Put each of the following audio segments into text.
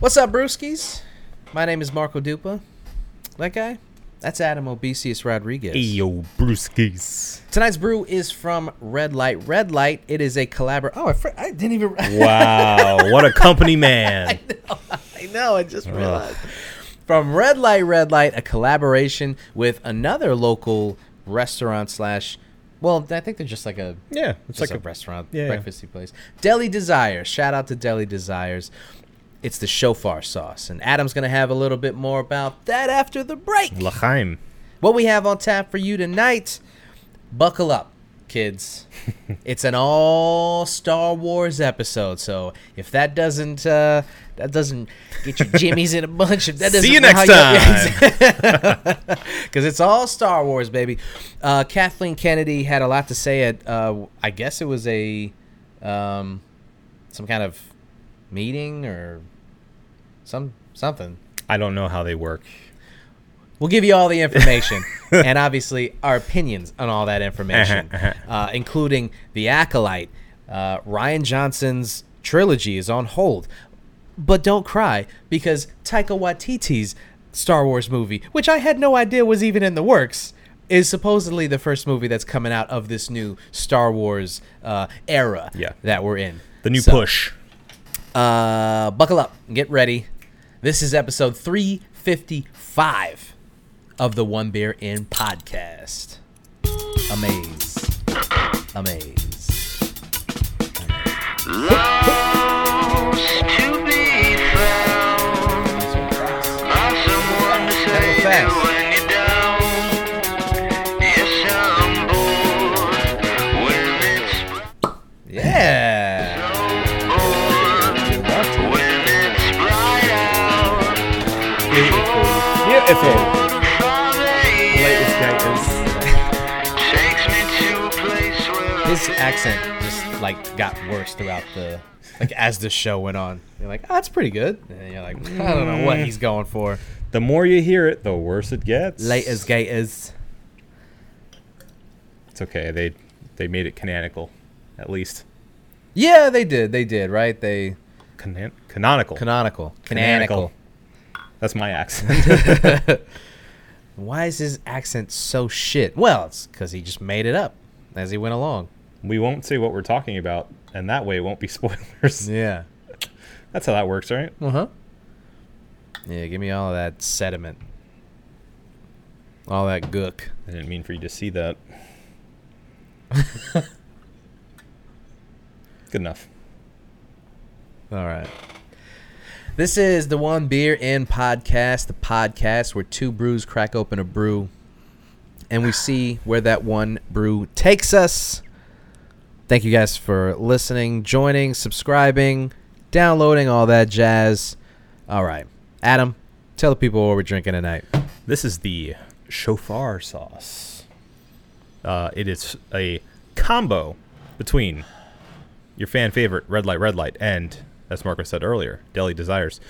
What's up, brewskis? My name is Marco Dupa. That guy? That's Adam Obesius Rodriguez. Ayo, brewskis. Tonight's brew is from Red Light. Red Light, it is a collabor. Oh, I, fr- I didn't even. Wow, what a company man. I know, I just realized. From Red Light, Red Light, a collaboration with another local restaurant slash. Well, I think they're just like a Yeah, it's like a, restaurant, yeah, yeah. breakfasty place. Deli Desires. Shout out to Deli Desires. It's the shofar sauce, and Adam's gonna have a little bit more about that after the break. L'chaim. What we have on tap for you tonight? Buckle up, kids. it's an all Star Wars episode, so if that doesn't uh, that doesn't get your jimmies in a bunch, if that doesn't See you next time, because it's all Star Wars, baby. Uh, Kathleen Kennedy had a lot to say at uh, I guess it was a um, some kind of meeting or some something. I don't know how they work. We'll give you all the information and obviously our opinions on all that information, uh, including The Acolyte. Uh, Rian Johnson's trilogy is on hold. But don't cry because Taika Waititi's Star Wars movie, which I had no idea was even in the works, is supposedly the first movie that's coming out of this new Star Wars uh, era Yeah. that we're in. The new So, push. uh, buckle up, get ready. This is episode 355 of the One Beer In podcast. Amaze. Amaze. Lost to be found by someone to save accent just like got worse throughout the like as the show went on. You're like, oh, that's pretty good. And you're like, I don't know what he's going for. The more you hear it, the worse it gets. Late as gators. It's okay. They they made it canonical, at least. Yeah, they did. They did, right? They Canon- canonical. canonical. Canonical. That's my accent. Why is his accent so shit? Well, it's because he just made it up as he went along. We won't say what we're talking about, and that way it won't be spoilers. Yeah. That's how that works, right? Uh huh. Yeah, give me all of that sediment. All that gook. I didn't mean for you to see that. Good enough. All right. This is the One Beer In podcast, the podcast where two brews crack open a brew and we see where that one brew takes us. Thank you guys for listening, joining, subscribing, downloading, all that jazz. All right. Adam, tell the people what we're drinking tonight. This is the shofar sauce. Uh, it is a combo between your fan favorite red light, red light, and as Marco said earlier, Deli Desires.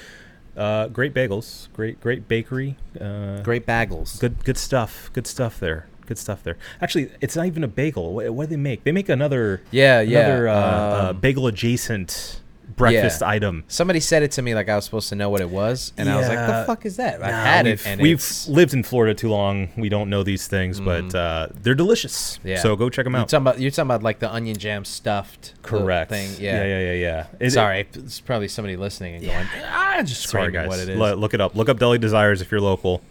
Uh, great bagels, great great bakery. Uh, Great bagels. good good stuff. Good stuff there. Good stuff there. Actually, it's not even a bagel. What, what do they make? They make another Yeah, yeah, another uh, uh, um, bagel adjacent breakfast yeah. item. Somebody said it to me like I was supposed to know what it was, and I was like, "The fuck is that?" I've Nah, had we've, it, and we've it's, lived in Florida too long. We don't know these things, but uh, they're delicious. Yeah. So go check them You're out. talking about you're talking about like the onion jam stuffed Correct. thing. Yeah. Yeah. Yeah. Yeah. It- Sorry, it's probably somebody listening and going, ah, just Sorry, guys. what it is. Lo- look it up. Look up Deli Desires if you're local,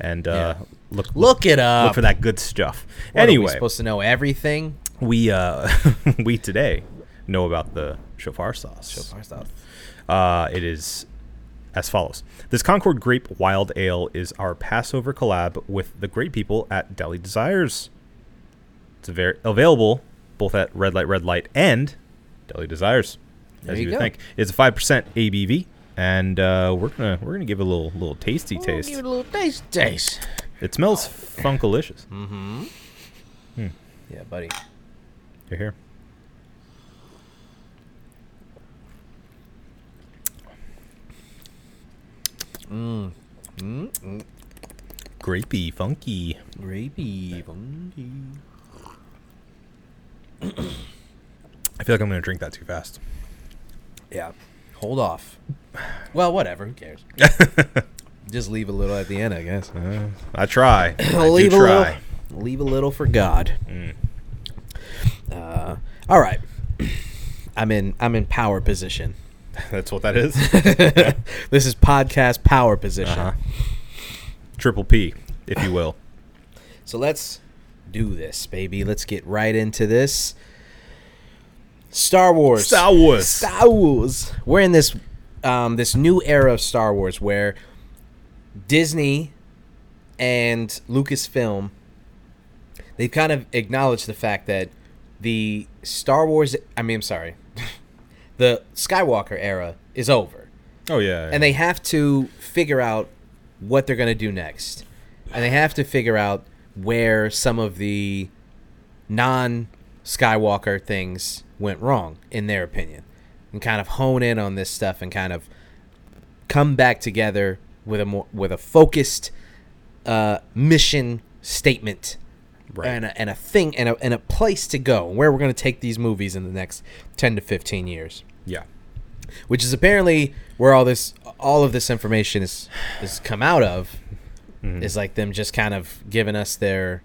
and uh, Yeah. Look Look it up. look for that good stuff. What, are we anyway, supposed to know everything. we uh, we today know about the shofar sauce. Uh, it is as follows. This Concord Grape Wild Ale is our Passover collab with the great people at Deli Desires. It's very available both at Red Light Red Light and Deli Desires. There as you you, would think. It's a five percent ABV, and uh, we're gonna we're gonna give it a little little tasty taste. Give it a little taste. Taste. It smells funkalicious. Mm. Hmm. Yeah, buddy. You're here. Mm. Mm. mm. Grapey, funky. Grapey. funky. I feel like I'm gonna drink that too fast. Yeah. Hold off. Well, whatever. Who cares? Just leave a little at the end, I guess. I try. I do leave a try. little. Leave a little for God. Mm. Uh, all right. I'm in. I'm in power position. That's what that is. this is podcast power position. Uh-huh. Triple P, if you will. So let's do this, baby. Let's get right into this. Star Wars. Star Wars. Star Wars. We're in this um, this new era of Star Wars where Disney and Lucasfilm they've kind of acknowledged the fact that the Star Wars I mean I'm sorry. the Skywalker era is over Oh yeah. and they have to figure out what they're going to do next and they have to figure out where some of the non skywalker things went wrong in their opinion and kind of hone in on this stuff and kind of come back together with a more with a focused uh, mission statement Right. and, a, and a thing and a, and a place to go where we're going to take these movies in the next 10 to 15 years yeah. which is apparently where all this all of this information is is come out of Mm-hmm. is like them just kind of giving us their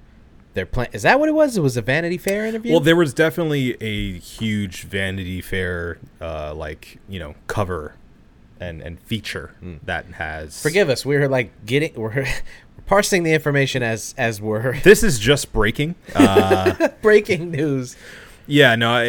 their plan is that what it was it was a vanity fair interview Well, there was definitely a huge Vanity Fair, uh, like you know, cover and and feature that has. forgive us we're like getting we're, parsing the information as as we're This is just breaking. Uh, breaking news yeah, no,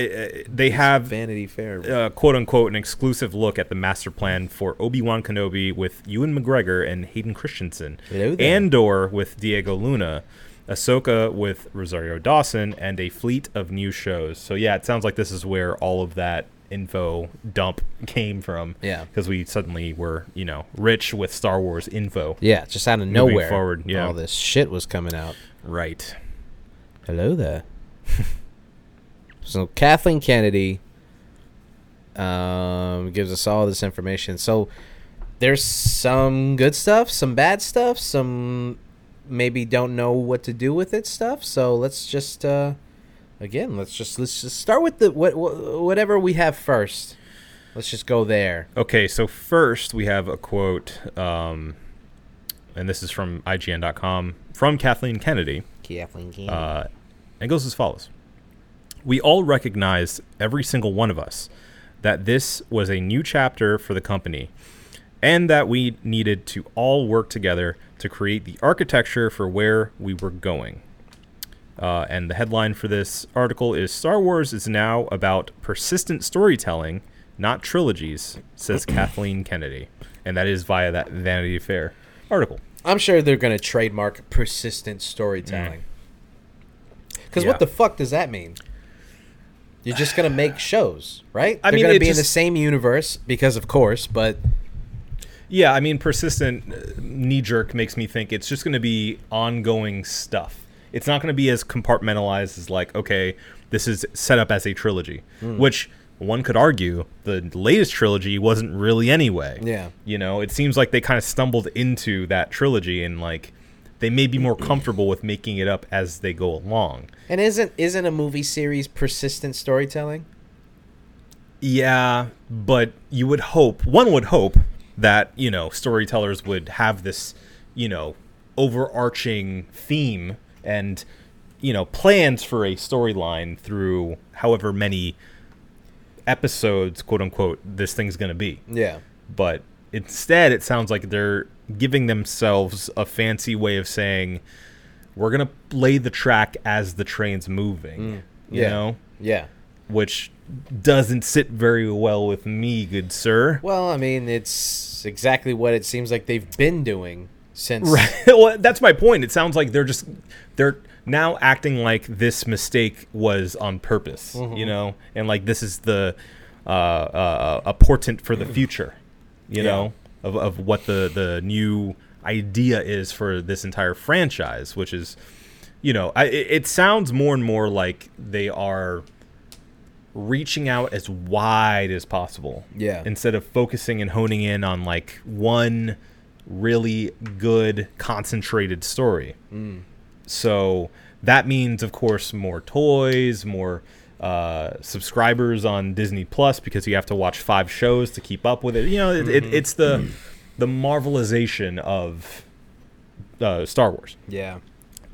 they have vanity fair uh, quote unquote an exclusive look at the master plan for Obi Wan Kenobi with Ewan McGregor and Hayden Christensen. Andor with Diego Luna, Ahsoka with Rosario Dawson, and a fleet of new shows. So yeah, it sounds like this is where all of that info dump came from. Yeah. because we suddenly were you know rich with Star Wars info. yeah just out of nowhere forward, yeah. all this shit was coming out Right. Hello there. so Kathleen Kennedy um, gives us all this information. So there's some good stuff, some bad stuff, some maybe don't know what to do with it stuff. So let's just uh, again, let's just let's just start with the what, what whatever we have first. Let's just go there. Okay, so first we have a quote, um, and this is from IGN.com from Kathleen Kennedy. Kathleen Kennedy. Uh, it goes as follows We all recognize, every single one of us, that this was a new chapter for the company and that we needed to all work together to create the architecture for where we were going. Uh, and the headline for this article is Star Wars is now about persistent storytelling, not trilogies, says Kathleen Kennedy. And that is via that Vanity Fair article. I'm sure they're gonna trademark persistent storytelling. Because Yeah. what the fuck does that mean? You're just gonna make shows, right? I they're gonna it be in the same universe because, of course, but Yeah, I mean, persistent knee jerk makes me think it's just going to be ongoing stuff. It's not going to be as compartmentalized as like, okay, this is set up as a trilogy, Hmm. which one could argue the latest trilogy wasn't really anyway. Yeah. You know, it seems like they kind of stumbled into that trilogy and like they may be more comfortable with making it up as they go along. and isn't isn't a movie series persistent storytelling? Yeah, but you would hope, one would hope that, you know, storytellers would have this, you know, overarching theme and, you know, plans for a storyline through however many episodes, quote unquote, this thing's going to be. Yeah. But instead, it sounds like they're giving themselves a fancy way of saying, we're going to lay the track as the train's moving, mm. you Yeah. know? Yeah. which doesn't sit very well with me, good sir. Well, I mean, it's exactly what it seems like they've been doing since. Right. well, that's my point. It sounds like they're just they're now acting like this mistake was on purpose, you know, and like this is the uh, uh, a portent for the future, you Yeah. know, of of what the the new idea is for this entire franchise, which is, you know, I, it, it sounds more and more like they are reaching out as wide as possible. Yeah. Instead of focusing and honing in on like one really good concentrated story. Mm. So that means, of course, more toys, more uh, subscribers on Disney Plus because you have to watch five shows to keep up with it. You know, it, it, it's the the marvelization of uh, Star Wars. Yeah.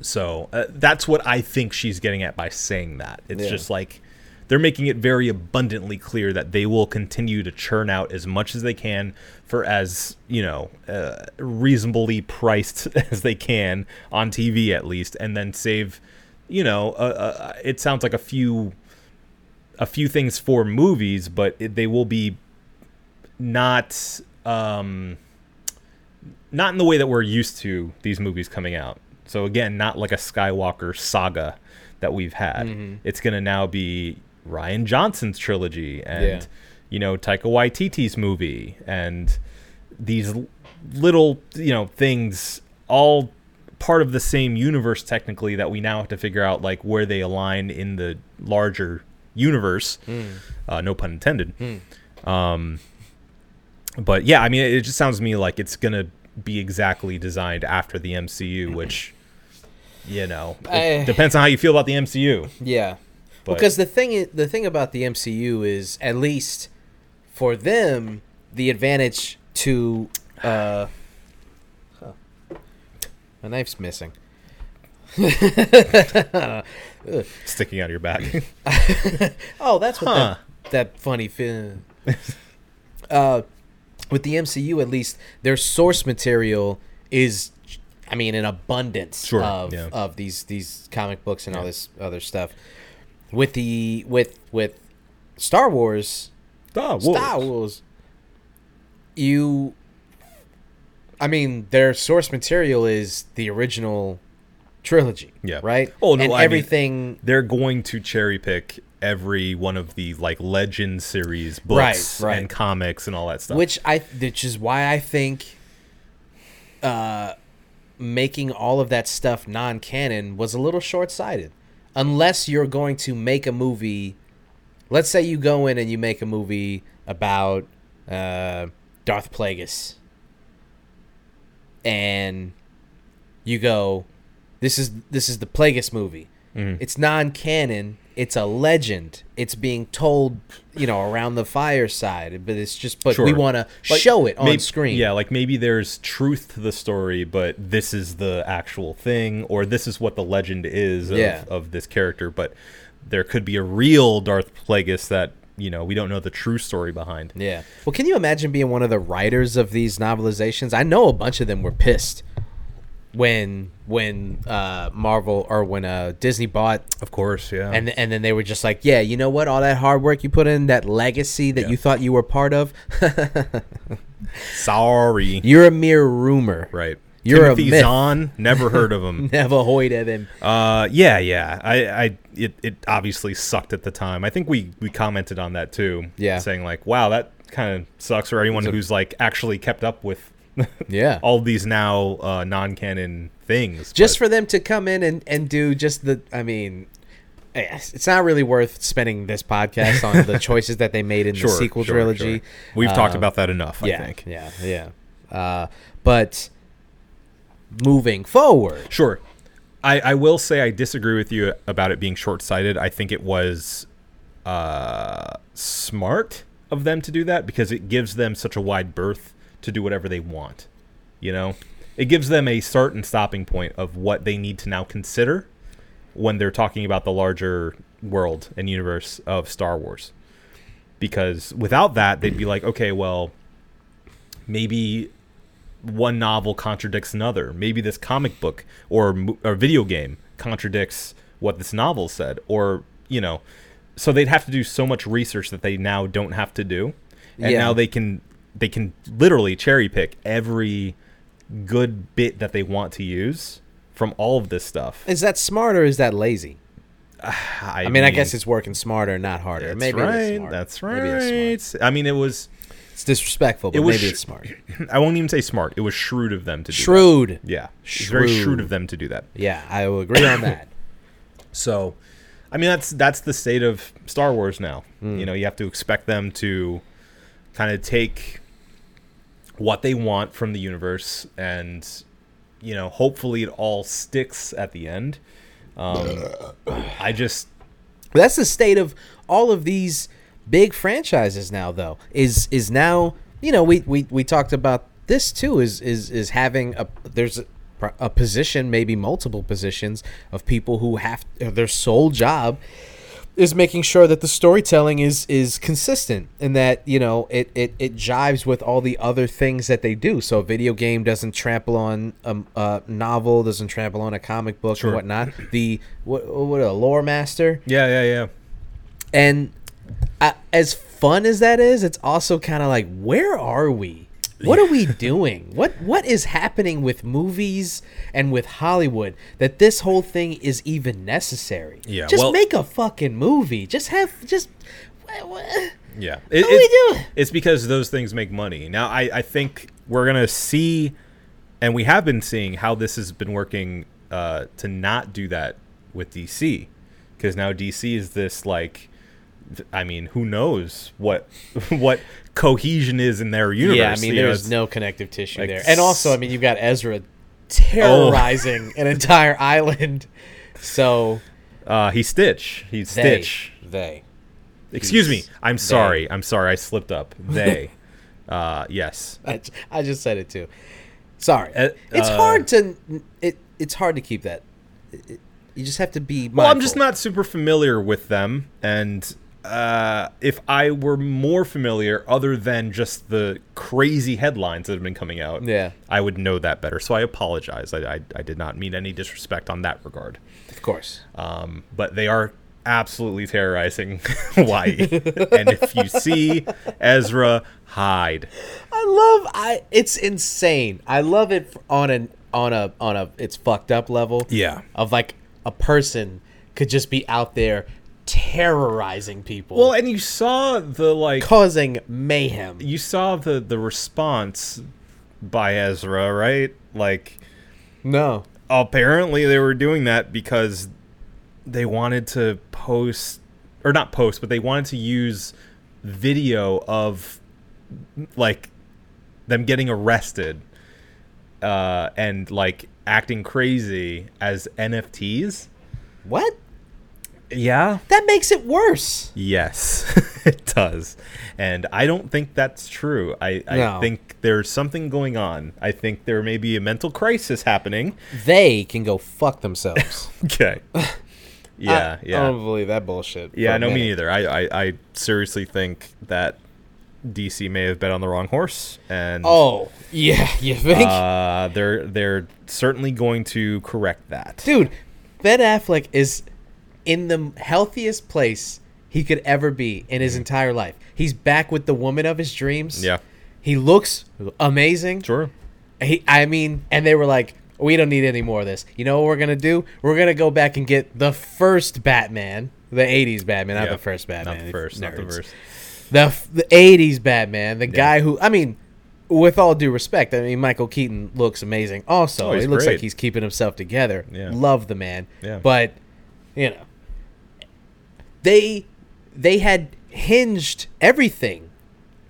So uh, that's what I think she's getting at by saying that. It's Yeah. just like they're making it very abundantly clear that they will continue to churn out as much as they can for as you know uh, reasonably priced as they can on TV at least, and then save. You know, uh, uh, it sounds like a few, a few things for movies, but it, they will be not. Um, not in the way that we're used to these movies coming out. So again, not like a Skywalker saga that we've had. Mm-hmm. It's gonna now be Rian Johnson's trilogy and Yeah. You know Taika Waititi's movie and these little you know things all part of the same universe technically that we now have to figure out like where they align in the larger universe. Uh, no pun intended. Um, but yeah, I mean, it just sounds to me like it's gonna be exactly designed after the MCU, which you know I- depends on how you feel about the MCU. Yeah. But- because the thing the thing about the MCU is at least for them the advantage to uh my knife's missing. Sticking out of your back. Oh, that's what Huh. that, that funny film. uh, with the MCU, at least their source material is, I mean, an abundance Sure, of yeah. of these these comic books and all this other stuff. With the with with Star Wars, Star Star Wars, you. I mean, their source material is the original trilogy. Yeah. Right. Oh, no, and I mean- everything. They're going to cherry pick every one of the like legend series books Right, right. and comics and all that stuff. which I which is why I think uh making all of that stuff non-canon was a little short-sighted unless you're going to make a movie let's say you go in and you make a movie about uh Darth Plagueis and you go this is this is the Plagueis movie Mhm. it's non-canon it's a legend it's being told you know around the fireside but it's just but we want to Like, show it on maybe- screen Yeah, like maybe there's truth to the story, but this is the actual thing, or this is what the legend is of, Yeah. of this character. But there could be a real Darth Plagueis that you know we don't know the true story behind. yeah well can you imagine being one of the writers of these novelizations i know a bunch of them were pissed when when uh marvel or when uh disney bought Of course, yeah. and and then they were just like yeah you know what all that hard work you put in that legacy that Yeah. you thought you were part of sorry, you're a mere rumor right? You're a myth. Zahn. Never heard of him. never heard of him Uh, yeah, yeah. I, I, it, it obviously sucked at the time. I think we, we commented on that too. Yeah. saying like, wow, that kind of sucks for anyone who's like actually kept up with yeah all these now uh, non-canon things. just but- for them to come in and, and do just the i mean it's not really worth spending this podcast on the choices that they made in Sure, the sequel sure, trilogy sure. We've talked Um, about that enough. yeah I think. yeah yeah uh, but moving forward Sure. I, I will say I disagree with you about it being short sighted. I think it was uh, smart of them to do that because it gives them such a wide berth to do whatever they want. You know, it gives them a and stopping point of what they need to now consider when they're talking about the larger world and universe of Star Wars. Because without that, they'd be like, okay, well, maybe one novel contradicts another. Maybe this comic book or or video game contradicts what this novel said, or you know, so they'd have to do so much research that they now don't have to do, and Yeah. now they can they can literally cherry pick every good bit that they want to use from all of this stuff. is that smart or is that lazy I, i mean, i guess it's working smarter not harder that's maybe right. That's Maybe it's smart. right. I mean, it was. It's disrespectful but It maybe sh- it's smart I won't even say smart. It was shrewd of them to do. that. shrewd Yeah, it's very Shrewd. shrewd of them to do that. yeah i will agree on that So, I mean, that's that's the state of Star Wars now. Hmm. You know, you have to expect them to kind of take what they want from the universe, and you know, hopefully, it all sticks at the end. Um, I just, That's the state of all of these big franchises now though. Is is now, you know, we we we talked about this too is is is having a there's a, a position, maybe multiple positions of people who have uh, their sole job is making sure that the storytelling is is consistent and that you know it, it it jives with all the other things that they do so a video game doesn't trample on a, a novel doesn't trample on a comic book Sure. and whatnot the what what a lore master Yeah, yeah, yeah. and uh, as fun as that is it's also kind of like where are we what are we doing what what is happening with movies and with hollywood that this whole thing is even necessary Yeah, just well- make a fucking movie just have just Yeah. What are we doing? It's because those things make money. Now, I, I think we're going to see, and we have been seeing how this has been working uh, to not do that with DC. Because now DC is this, like, I mean, who knows what what cohesion is in their universe? yeah i mean you know, there's it's- no connective tissue like there and also I mean you've got ezra terrorizing an entire island so Uh, he's Stitch. He's they Stitch. they Excuse me. I'm they. sorry. I'm sorry. I slipped up. They. uh, yes. I just said it too. Sorry, Uh, it's uh, hard to it. It's hard to keep that. It- you just have to be. Well, I'm just not super familiar with them, and uh, if I were more familiar, other than just the crazy headlines that have been coming out, Yeah. I would know that better. So I apologize. I, I, I did not mean any disrespect on that regard. Of course. Um, but they are absolutely terrorizing Hawaii, and if you see Ezra, hide. I love. I. It's insane. I love it on an on a on a. It's fucked up level. Yeah. Of like a person could just be out there terrorizing people. Well, and you saw the like causing mayhem. you saw the the response by Ezra, right? Like No. apparently they were doing that because they wanted to post or not post, but they wanted to use video of like them getting arrested uh and like acting crazy as NFTs. What? Yeah. That makes it worse. Yes, it does. And I don't think that's true. I, I No. think there's something going on. I think there may be a mental crisis happening. They can go fuck themselves. Okay. Yeah, I, yeah. I don't believe that bullshit. yeah, no, me neither. I, I, I seriously think that DC may have bet on the wrong horse, and Oh, yeah, you think? uh, they're they're certainly going to correct that. Dude, Ben Affleck is in the healthiest place he could ever be in his entire life. He's back with the woman of his dreams. Mm-hmm. Yeah. He looks amazing. Sure. He, I mean, and they were like, we don't need any more of this. You know what we're going to do? We're going to go back and get the first Batman, the 80s Batman, not Yeah. the first Batman. Not the first. Not the first. The, the 80s Batman, the guy who, I mean, with all due respect, I mean, Michael Keaton looks amazing also. Oh, he looks great. like he's keeping himself together. Yeah. Love the man. Yeah. But, you know, they they had hinged everything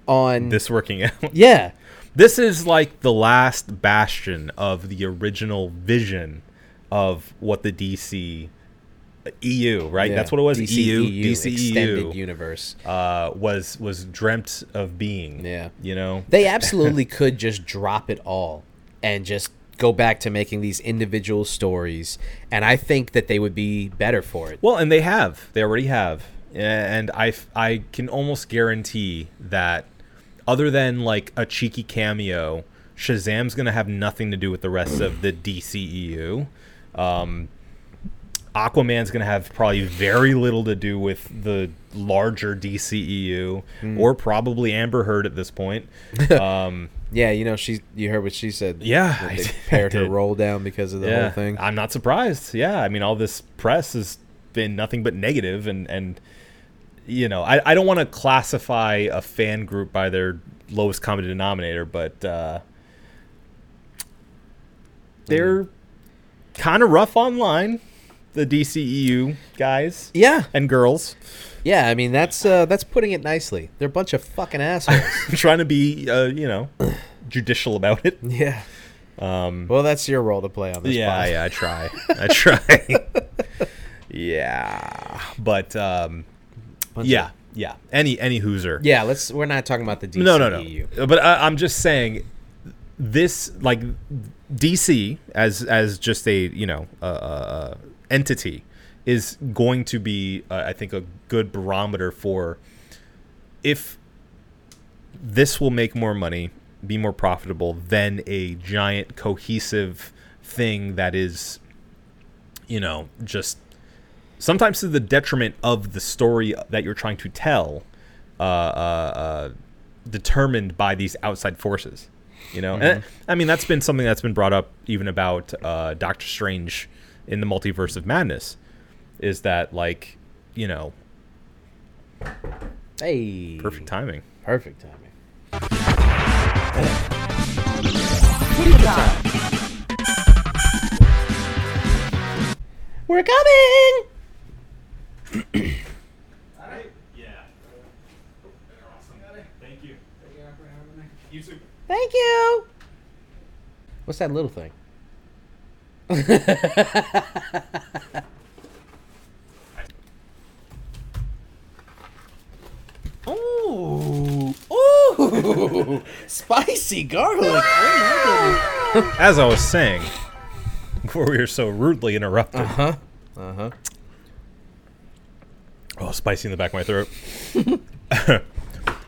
on This working out. Yeah. This is like the last bastion of the original vision of what the DC EU, right? Yeah. That's what it was. DC EU, extended DCEU, universe. uh, was was dreamt of being. Yeah. you know. They absolutely could just drop it all and just go back to making these individual stories, and I think that they would be better for it. Well, and they have. They already have. And I, I can almost guarantee that, other than like a cheeky cameo, Shazam's going to have nothing to do with the rest of the DCEU. Um, Aquaman's going to have probably very little to do with the larger DCEU, or probably Amber Heard at this point. Um, Yeah, you know, she. You heard what she said. Yeah, they her roll down because of the whole thing. I'm not surprised. Yeah, I mean, all this press has been nothing but negative, and and you know, I, I don't want to classify a fan group by their lowest common denominator, but uh, they're kind of rough online. The DCEU guys yeah, and girls yeah. I mean, that's uh, that's putting it nicely. They're a bunch of fucking assholes. trying to be, uh, you know, judicial about it. yeah. Um, Well, that's your role to play on this. yeah, yeah, I try. I try. yeah. but um, Bunch yeah, of- yeah. Any any Hooser. yeah. Let's. We're not talking about the DCEU. No, no, no. But I, I'm just saying, this like DC as as just a you know uh, uh, entity is going to be uh, I think a good barometer for if this will make more money, be more profitable than a giant cohesive thing that is, you know, just sometimes to the detriment of the story that you're trying to tell, uh, uh, uh, determined by these outside forces. You know, and I mean that's been something that's been brought up even about uh, Doctor Strange in the Multiverse of Madness, is that like, you know, Hey. perfect timing. Perfect timing. We're coming. Thank you. You too. Thank you. What's that little thing? Ooh, ooh, spicy garlic. Oh. As I was saying, before we were so rudely interrupted. Uh huh. Uh huh. Oh, spicy in the back of my throat.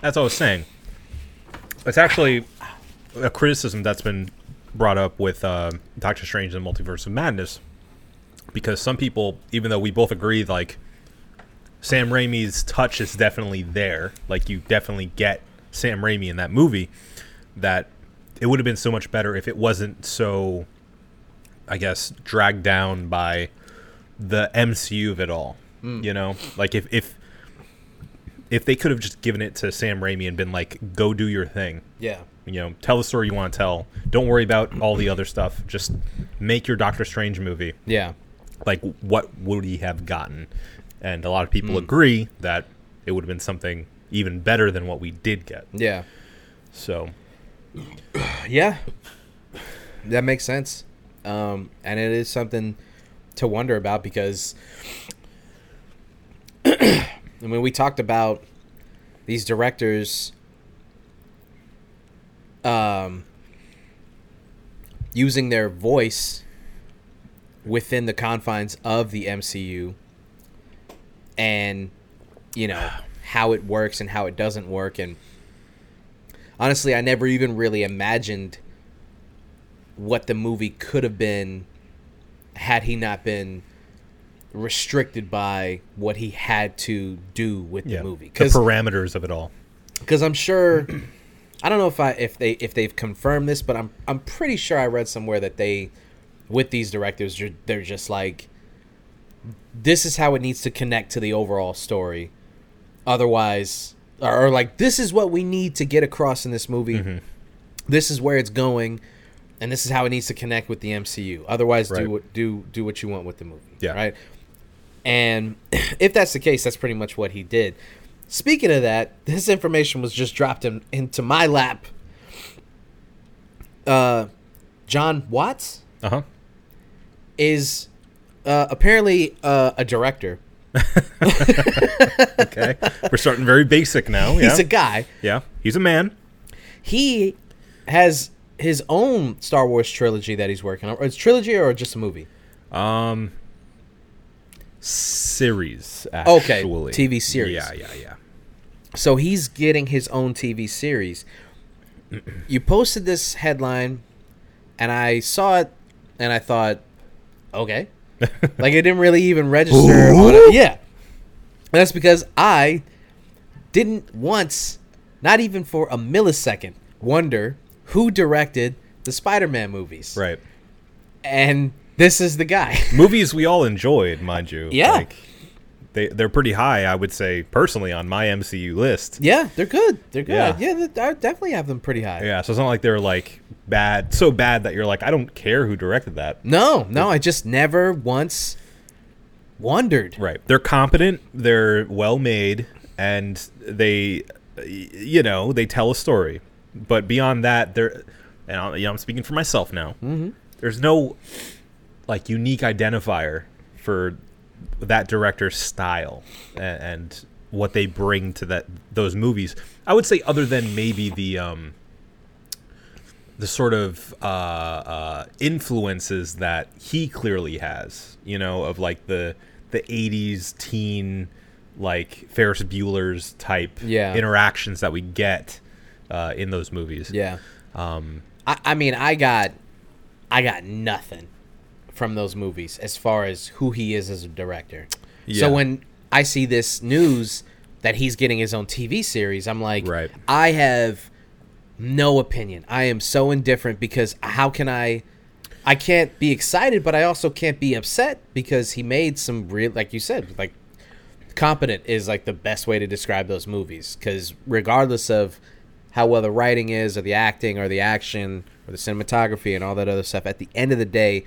As I was saying, it's actually a criticism that's been brought up with uh, Doctor Strange and the Multiverse of Madness, because some people, even though we both agree, like Sam Raimi's touch is definitely there, like you definitely get Sam Raimi in that movie, that it would have been so much better if it wasn't so, I guess, dragged down by the MCU of it all. Mm. You know, like if if if they could have just given it to Sam Raimi and been like, "Go do your thing," Yeah. you know, tell the story you want to tell. Don't worry about all the other stuff. Just make your Doctor Strange movie. Yeah. Like, what would he have gotten? And a lot of people agree that it would have been something even better than what we did get. Yeah. So, Yeah. That makes sense. Um, and it is something to wonder about because I mean we talked about these directors um using their voice within the confines of the MCU and you know how it works and how it doesn't work. And honestly I never even really imagined what the movie could have been had he not been restricted by what he had to do with yeah, the movie. The because parameters of it all. because I'm sure I don't know if I if they if they've confirmed this, but I'm I'm pretty sure I read somewhere that they with these directors they're just like this is how it needs to connect to the overall story. Otherwise, or, or like this is what we need to get across in this movie. Mm-hmm. This is where it's going, and this is how it needs to connect with the MCU. Otherwise, Right. do what do do what you want with the movie. Yeah. Right. And if that's the case, that's pretty much what he did. Speaking of that, this information was just dropped in, into my lap. Uh, Jon Watts Uh huh. is uh, apparently uh, a director. Okay. We're starting very basic now. Yeah. He's a guy. yeah. He's a man. He has his own Star Wars trilogy that he's working on. It's trilogy or just a movie? Um, series. Okay, TV series. Yeah, yeah, yeah. So he's getting his own TV series. you posted this headline, and I saw it, and I thought, okay, like it didn't really even register. it. Yeah, and that's because I didn't once, not even for a millisecond, wonder who directed the Spider-Man movies. Right. and this is the guy. Movies we all enjoyed, mind you. Yeah. Like, they they're pretty high, I would say personally, on my MCU list. yeah, they're good. They're good. Yeah. Yeah, I definitely have them pretty high. Yeah. So it's not like they're like bad, so bad that you're like, I don't care who directed that. No, no, I just never once wondered. Right. They're competent. They're well made, and they, you know, they tell a story. But beyond that, they're, and I'm, you know, I'm speaking for myself now. Mm-hmm. There's no like unique identifier for that director's style and, and what they bring to that those movies. I would say other than maybe the um the sort of uh, uh, influences that he clearly has, you know, of like the the '80s teen, like Ferris Bueller's type Yeah. interactions that we get uh, in those movies. Yeah. Um, I, I mean, I got, I got nothing from those movies as far as who he is as a director. Yeah. So when I see this news that he's getting his own TV series, I'm like, Right. I have no opinion. I am so indifferent because how can I? I can't be excited, but I also can't be upset because he made some real, like you said, like competent is like the best way to describe those movies because regardless of how well the writing is or the acting or the action or the cinematography and all that other stuff at the end of the day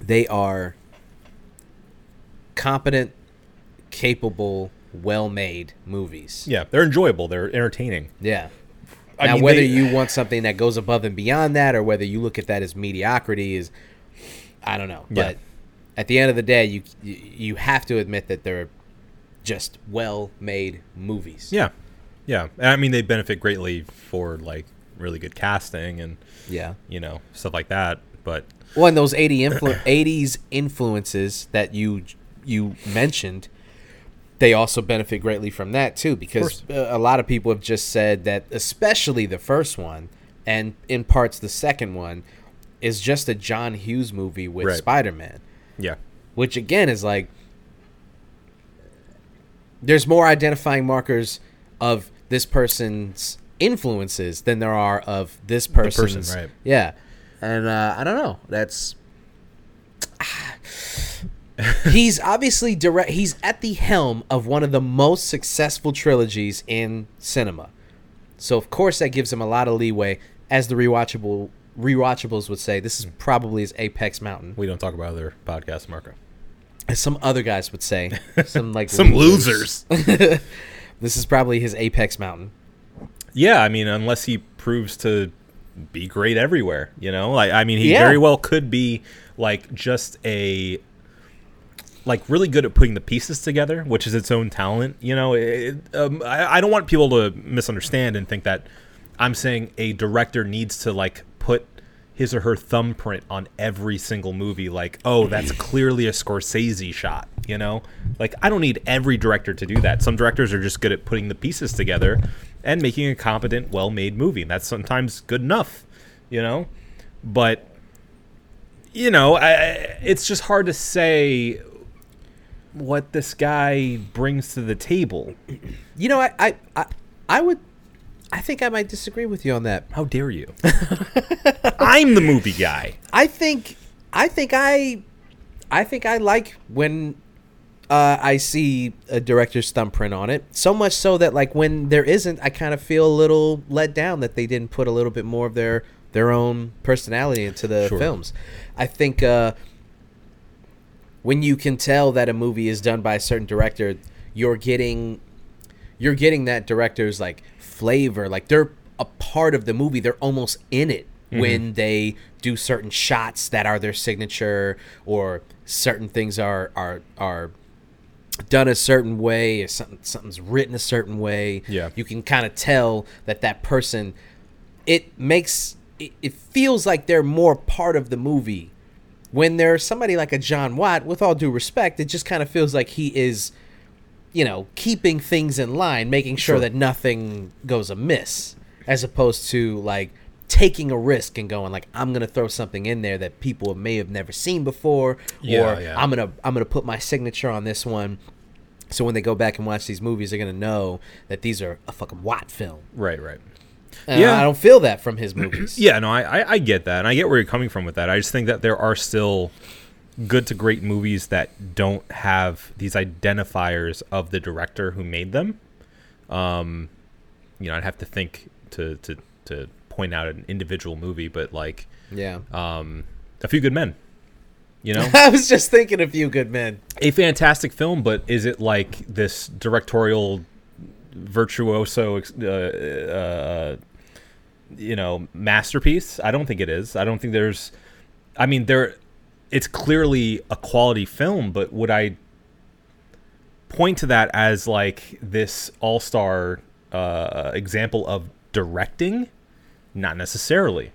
they are competent capable well-made movies yeah, they're enjoyable. They're entertaining. yeah I now mean, whether they- you want something that goes above and beyond that or whether you look at that as mediocrity is i don't know Yeah. but at the end of the day you you have to admit that they're just well-made movies Yeah, yeah. I mean, they benefit greatly for like really good casting and yeah you know stuff like that. But Well, and those 80 influ- 80s influences that you you mentioned, they also benefit greatly from that too, because a lot of people have just said that, especially the first one, and in parts the second one, is just a John Hughes movie with Right. Spider-Man, yeah, which again is like there's more identifying markers of this person's influences than there are of this person, person's right. yeah. And uh, i don't know. That's he's obviously direct he's at the helm of one of the most successful trilogies in cinema so of course that gives him a lot of leeway as the rewatchable rewatchables would say this is hmm. probably his apex mountain we don't talk about other podcasts, Marco. as some other guys would say some like Some losers. this is probably his apex mountain yeah, I mean, unless he proves to be great everywhere, you know. Like, I mean, he Yeah. very well could be like just a like really good at putting the pieces together, which is its own talent. You know, it, um, I, I don't want people to misunderstand and think that I'm saying a director needs to like put his or her thumbprint on every single movie. Like, oh, that's clearly a Scorsese shot. You know, like I don't need every director to do that. Some directors are just good at putting the pieces together and making a competent, well-made movie. And that's sometimes good enough. You know, but you know, I, I- it's just hard to say what this guy brings to the table. you know I, I i i would i think i might disagree with you on that How dare you? I'm the movie guy. I think I think I I think I like when uh, I see a director's thumbprint on it. So much so that like when there isn't, I kind of feel a little let down that they didn't put a little bit more of their their own personality into the Sure. films. I think uh, when you can tell that a movie is done by a certain director, you're getting you're getting that director's like flavor. Like they're a part of the movie. They're almost in it mm-hmm. when they do certain shots that are their signature or certain things are are are done a certain way or something something's written a certain way. Yeah. you can kind of tell that that person it makes it, it feels like they're more part of the movie when there's somebody like a Jon Watt with all due respect it just kind of feels like he is you know, keeping things in line, making sure, Sure. that nothing goes amiss, as opposed to like taking a risk and going like, I'm gonna throw something in there that people may have never seen before, Yeah, or yeah. I'm gonna I'm gonna put my signature on this one. So when they go back and watch these movies, they're gonna know that these are a fucking Watt film. Right, right. And Yeah. I don't feel that from his movies. Yeah, no, I, I, I get that, and I get where you're coming from with that. I just think that there are still good to great movies that don't have these identifiers of the director who made them. Um, you know, I'd have to think to to to point out an individual movie, but like yeah. um, A Few Good Men. You know, I was just thinking a few good men. a fantastic film, but is it like this directorial virtuoso, uh, uh, you know, masterpiece? I don't think it is. I don't think there's. I mean, there. it's clearly a quality film, but would I point to that as like this all star uh, example of directing? Not necessarily.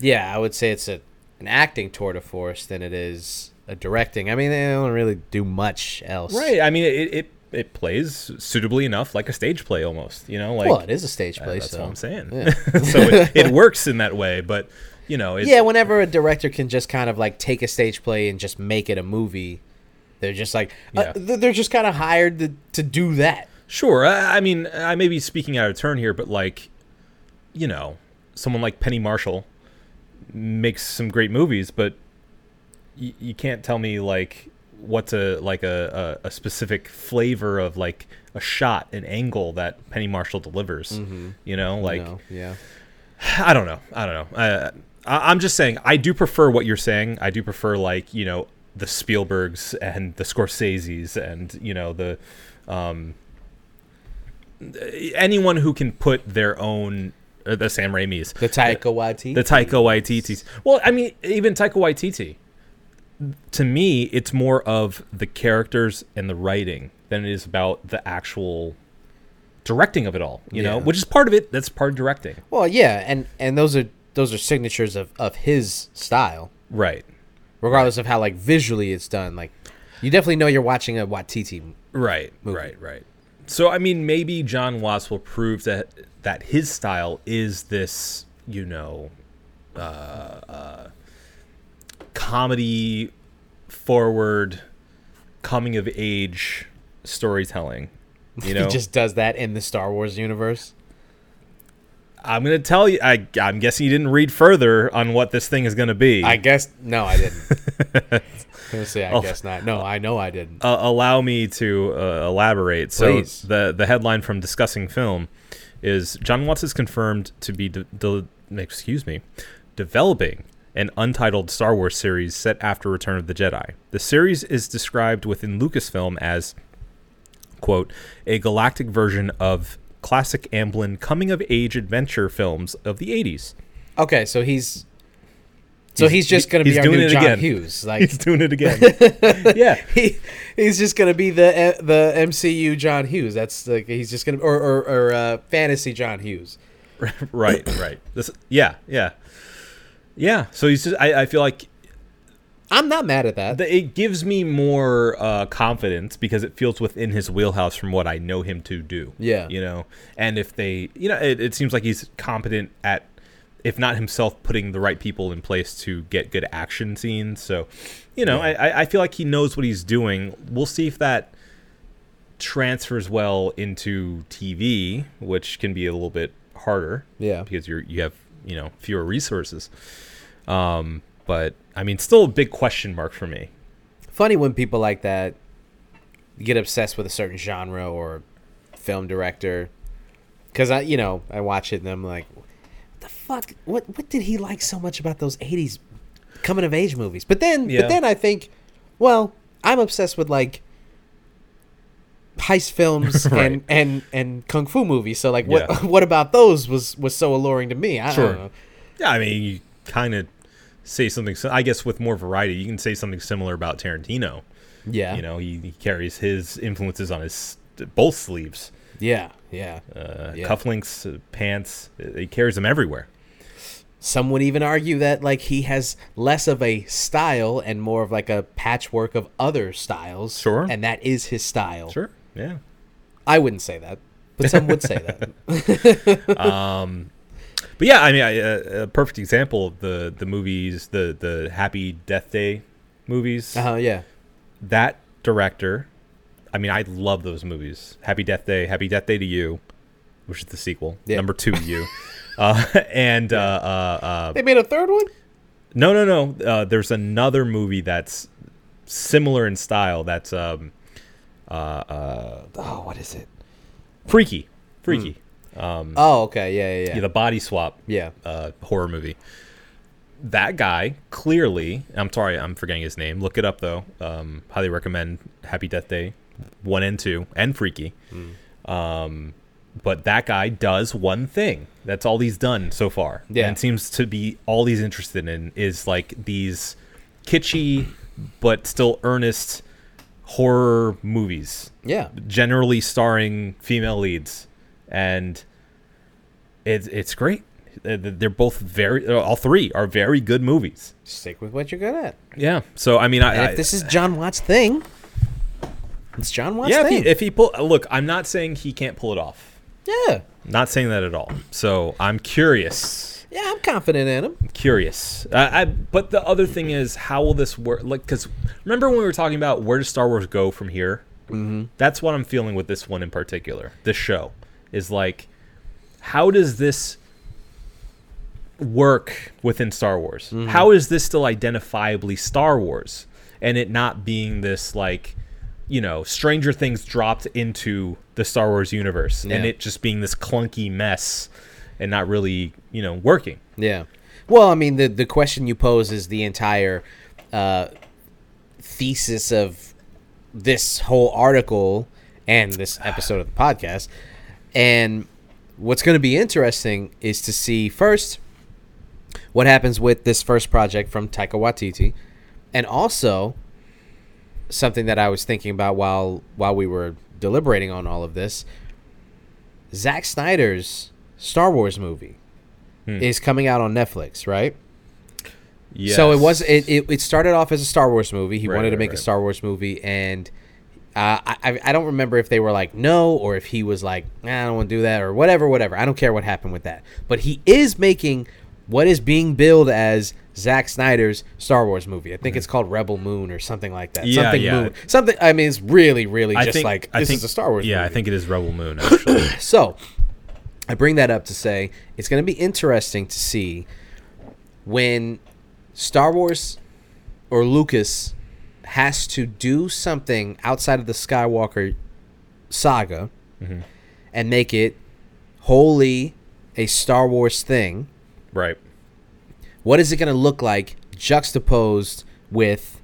Yeah, I would say it's a an acting tour de force than it is a directing. I mean, they don't really do much else. Right. I mean, it, it it plays suitably enough like a stage play almost. You know, like well, it is a stage uh, play. that's so. what I'm saying. yeah. so it, it works in that way, but you know, it's, yeah, whenever a director can just kind of like take a stage play and just make it a movie, they're just like uh, Yeah. th- they're just kind of hired to to do that. Sure. I, I mean, I may be speaking out of turn here, but like, you know, someone like Penny Marshall makes some great movies, but y- you can't tell me like what's a like a, a, a specific flavor of like a shot, an angle that Penny Marshall delivers. You know, like know? yeah. I don't know. I don't know. I, I, I'm just saying. I do prefer what you're saying. I do prefer like you know the Spielbergs and the Scorseses and you know the um, anyone who can put their own uh, the Sam Raimi's The Taika Waititi. the Taika Waititi's. Well, I mean, even Taika Waititi. To me, it's more of the characters and the writing than it is about the actual directing of it all. You know, which is part of it. That's part of directing. well, yeah, and and those are those are signatures of of his style, Right. regardless of how like visually it's done. Like you definitely know you're watching a Waititi. Right, movie. right, right. So I mean, maybe Jon Watts will prove that that his style is this, you know, uh, uh, comedy forward, coming of age storytelling. You know, He just does that in the Star Wars universe. I'm gonna tell you. I, I'm guessing you didn't read further on what this thing is gonna be. I guess no, I didn't. I say I Oh. guess not. No, I know I didn't. uh, allow me to uh, elaborate. Please. So the the headline from discussing film is Jon Watts is confirmed to be de- de- excuse me developing an untitled Star Wars series set after Return of the Jedi. The series is described within Lucasfilm as quote a galactic version of classic Amblin coming of age adventure films of the 80s. Okay, so he's so He's- he's, just gonna be he's our doing new it John again. Hughes. Like He's doing it again. yeah. he, he's just gonna be the uh, the MCU John Hughes. That's like he's just gonna or or, or uh, fantasy John Hughes. right, right. This, yeah, yeah, yeah. So he's just. I, I feel like I'm not mad at that. the, it gives me more uh, confidence because it feels within his wheelhouse from what I know him to do. Yeah. you know. And if they, you know, it, it seems like he's competent at, if not himself, putting the right people in place to get good action scenes. So, you know, I I, I feel like he knows what he's doing. We'll see if that transfers well into TV, which can be a little bit harder yeah, because you're you have you know fewer resources. Um, but I mean, still a big question mark for me. funny when people like that get obsessed with a certain genre or film director. Because I, you know, I watch it and I'm like, what the fuck? What what did he like so much about those '80s coming of age movies? But then, Yeah. but then I think, well, I'm obsessed with like heist films Right. and and and kung fu movies. So like, what Yeah. what about those was was so alluring to me? I Sure. don't know. Yeah, I mean, you kind of say something. I guess with more variety, you can say something similar about Tarantino. Yeah, You know, he, he carries his influences on his both sleeves, yeah, yeah. uh, Yeah. cufflinks, uh, pants. uh, He carries them everywhere. Some would even argue that like he has less of a style and more of like a patchwork of other styles. Sure. And that is his style. Sure. Yeah. I wouldn't say that, but some would say that. But yeah, I mean, I, uh, a perfect example of the the movies, the the Happy Death Day movies. Uh huh. Yeah. that director i mean i love those movies happy death day happy death day to you which is the sequel Yeah. number two you uh, and uh, uh, uh, They made a third one. no no no uh, there's another movie that's similar in style that's um, uh, uh, Oh, what is it? freaky freaky Oh, okay. Yeah, yeah, yeah, yeah. the body swap Yeah. uh, horror movie. That guy clearly, I'm sorry, I'm forgetting his name. Look it up though. Um, highly recommend Happy Death Day, one and two, and Freaky. Hmm. Um, but that guy does one thing. That's all he's done so far. Yeah. and seems to be all he's interested in is like these kitschy but still earnest horror movies Yeah. generally starring female leads, and it's it's great. They're both very, all three are very good movies. Stick with what you're good at. Yeah. So I mean, I, And if this is Jon Watt's thing, it's Jon Watt's yeah, if thing. he, if he pull, look, I'm not saying he can't pull it off. yeah. Not saying that at all. So I'm curious. Yeah, I'm confident in him. Curious. I, I but the other thing is, how will this work? Like, because remember when we were talking about where does Star Wars go from here? Mm-hmm. That's what I'm feeling with this one in particular. This show is like, how does this work within Star Wars? How is this still identifiably Star Wars and it not being this like, you know, Stranger Things dropped into the Star Wars universe and it just being this clunky mess and not really, you know, working. Yeah. Well, I mean, the the question you pose is the entire uh, thesis of this whole article and this episode of the podcast. And what's going to be interesting is to see first what happens with this first project from Taika Waititi, and also something that I was thinking about while while we were deliberating on all of this. Zack Snyder's Star Wars movie hmm. is coming out on Netflix, right? So it was it, it, it started off as a Star Wars movie. He Right, wanted to right, make a. Star Wars movie, and uh, I I- don't remember if they were like no or if he was like nah, I don't want to do that or whatever whatever. I don't care what happened with that. But he is making what is being billed as Zack Snyder's Star Wars movie. I think it's called Rebel Moon or something like that. Mm-hmm. Yeah, something yeah. Moon. Something. I mean, it's really really I just think, like I this think, is a Star Wars. Yeah, I think it is Rebel Moon actually. So, I bring that up to say it's going to be interesting to see when Star Wars or Lucas has to do something outside of the Skywalker saga mm-hmm. and make it wholly a Star Wars thing. right. What is it going to look like juxtaposed with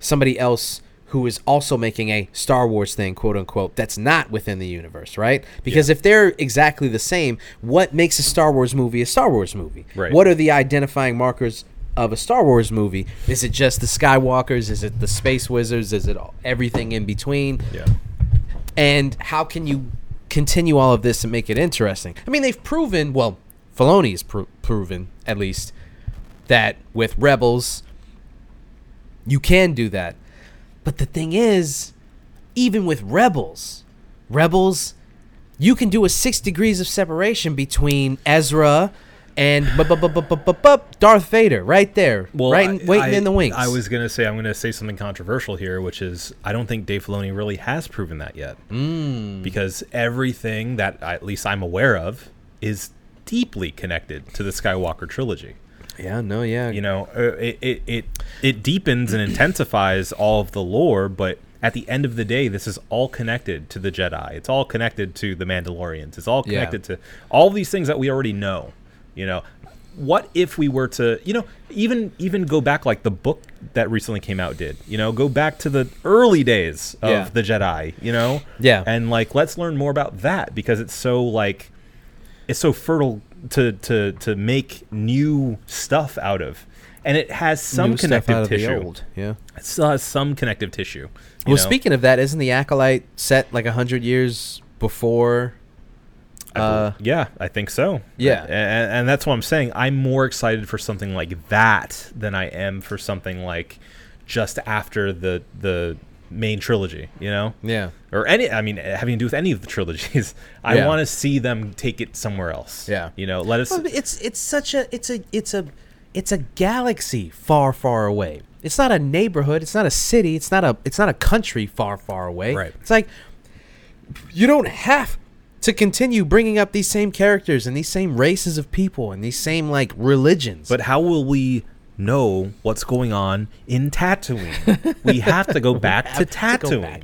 somebody else who is also making a Star Wars thing, quote unquote, that's not within the universe, right? Because if they're exactly the same, what makes a Star Wars movie a Star Wars movie? Right. What are the identifying markers of a Star Wars movie? Is it just the Skywalkers? Is it the Space Wizards? Is it all- everything in between? Yeah. And how can you continue all of this and make it interesting? I mean, they've proven, well, Filoni has pro- proven, at least, that with Rebels, you can do that. But the thing is, even with Rebels, Rebels, you can do a six degrees of separation between Ezra and bu- bu- bu- Darth Vader, right there, right, in- I- waiting I- in the wings. I was gonna say I'm gonna say something controversial here, which is I don't think Dave Filoni really has proven that yet, mm. because everything that at least I'm aware of is deeply connected to the Skywalker trilogy. yeah, no, yeah, You know, uh, it it it, it deepens and intensifies all of the lore, but at the end of the day, this is all connected to the Jedi. It's all connected to the Mandalorians. It's all Yeah. connected to all these things that we already know. You know, what if we were to, you know, even even go back like the book that recently came out did. You know, go back to the early days of Yeah. the Jedi. You know, Yeah. and like let's learn more about that because it's so like it's so fertile to to to make new stuff out of and it has some New connective out of the tissue old, Yeah. it still has uh, some connective tissue Well, know? speaking of that, isn't the acolyte set like a hundred years before? Uh, yeah i think so Yeah. and, and that's what i'm saying i'm more excited for something like that than i am for something like just after the the main trilogy you know Yeah. or any i mean having to do with any of the trilogies i Yeah. want to see them take it somewhere else Yeah. you know let us Well, it's it's such a it's a it's a it's a galaxy far far away. It's not a neighborhood. It's not a city. It's not a it's not a country far far away. Right. It's like you don't have to continue bringing up these same characters and these same races of people and these same like religions. But how will we know what's going on in Tatooine? we have to go back to to Tatooine. back.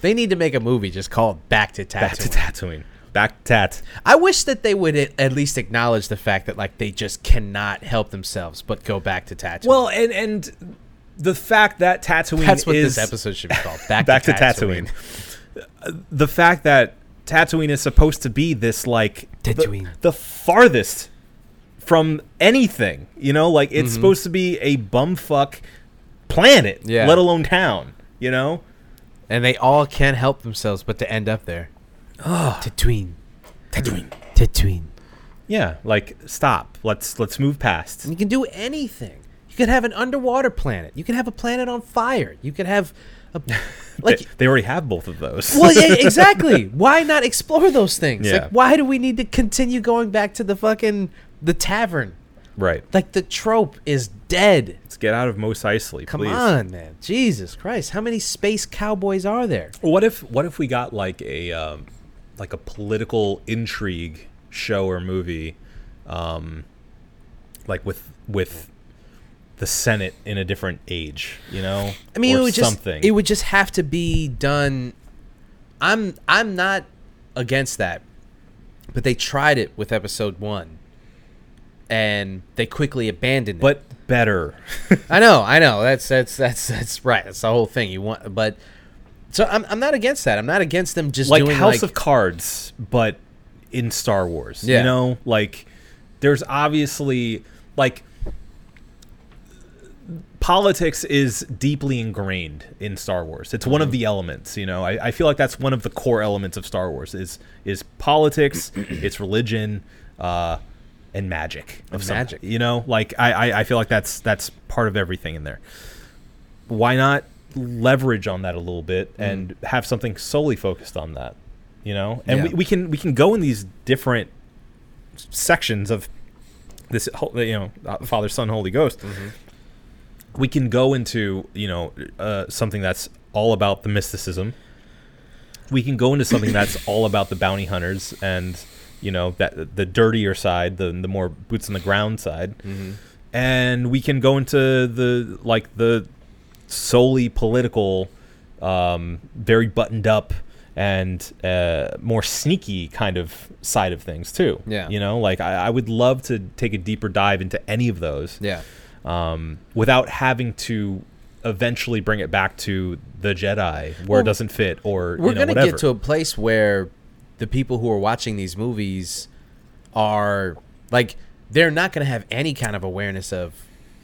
they need to make a movie just called Back to Tatooine. Back to Tatooine. Back to Tat. I wish that they would at at least acknowledge the fact that like they just cannot help themselves but go back to Tatooine. Well, and and the fact that Tatooine that's what is this episode should be called. Back, back to, to Tatooine. Tatooine. The fact that Tatooine is supposed to be this like the- the, farthest from anything, you know, like Mm-hmm. it's supposed to be a bumfuck planet, Yeah. let alone town. You know, and they all can't help themselves but to end up there. Oh, Tatooine, Tatooine, Tatooine. yeah. Like stop. Let's let's move past. You can do anything. You could have an underwater planet. You can have a planet on fire. You could have a like. they, they already have both of those. well, yeah, exactly. Why not explore those things? Yeah. Like, why do we need to continue going back to the fucking the tavern? right. Like the trope is dead. Let's get out of Mos Eisley, Come please. on, man. Jesus Christ. How many space cowboys are there? What if what if we got like a um, like a political intrigue show or movie, um, like with with the Senate in a different age, you know? I mean, or it would just it would just have to be done. I'm I'm not against that, but they tried it with episode one, and they quickly abandoned it. but better. I know, I know. That's that's that's that's right. That's the whole thing. You want, but so I'm I'm not against that. I'm not against them just like doing House like of Cards, but in Star Wars. Yeah. You know, like there's obviously like politics is deeply ingrained in Star Wars. It's Mm-hmm. one of the elements. You know, I, I feel like that's one of the core elements of Star Wars is is politics, it's religion, uh, and magic of And magic. You know, like I, I I feel like that's that's part of everything in there. Why not leverage on that a little bit Mm. and have something solely focused on that? You know, and Yeah. we, we can we can go in these different sections of this whole- you know uh, Father Son Holy Ghost. Mm-hmm. We can go into you know uh, something that's all about the mysticism. We can go into something that's all about the bounty hunters and you know that the dirtier side, the the more boots on the ground side, and we can go into the like the solely political, um, very buttoned up and uh, more sneaky kind of side of things too. Yeah. you know, like I, I would love to take a deeper dive into any of those yeah. Um, without having to eventually bring it back to the Jedi where Well, it doesn't fit or We're you know, gonna whatever. get to a place where the people who are watching these movies are like they're not gonna have any kind of awareness of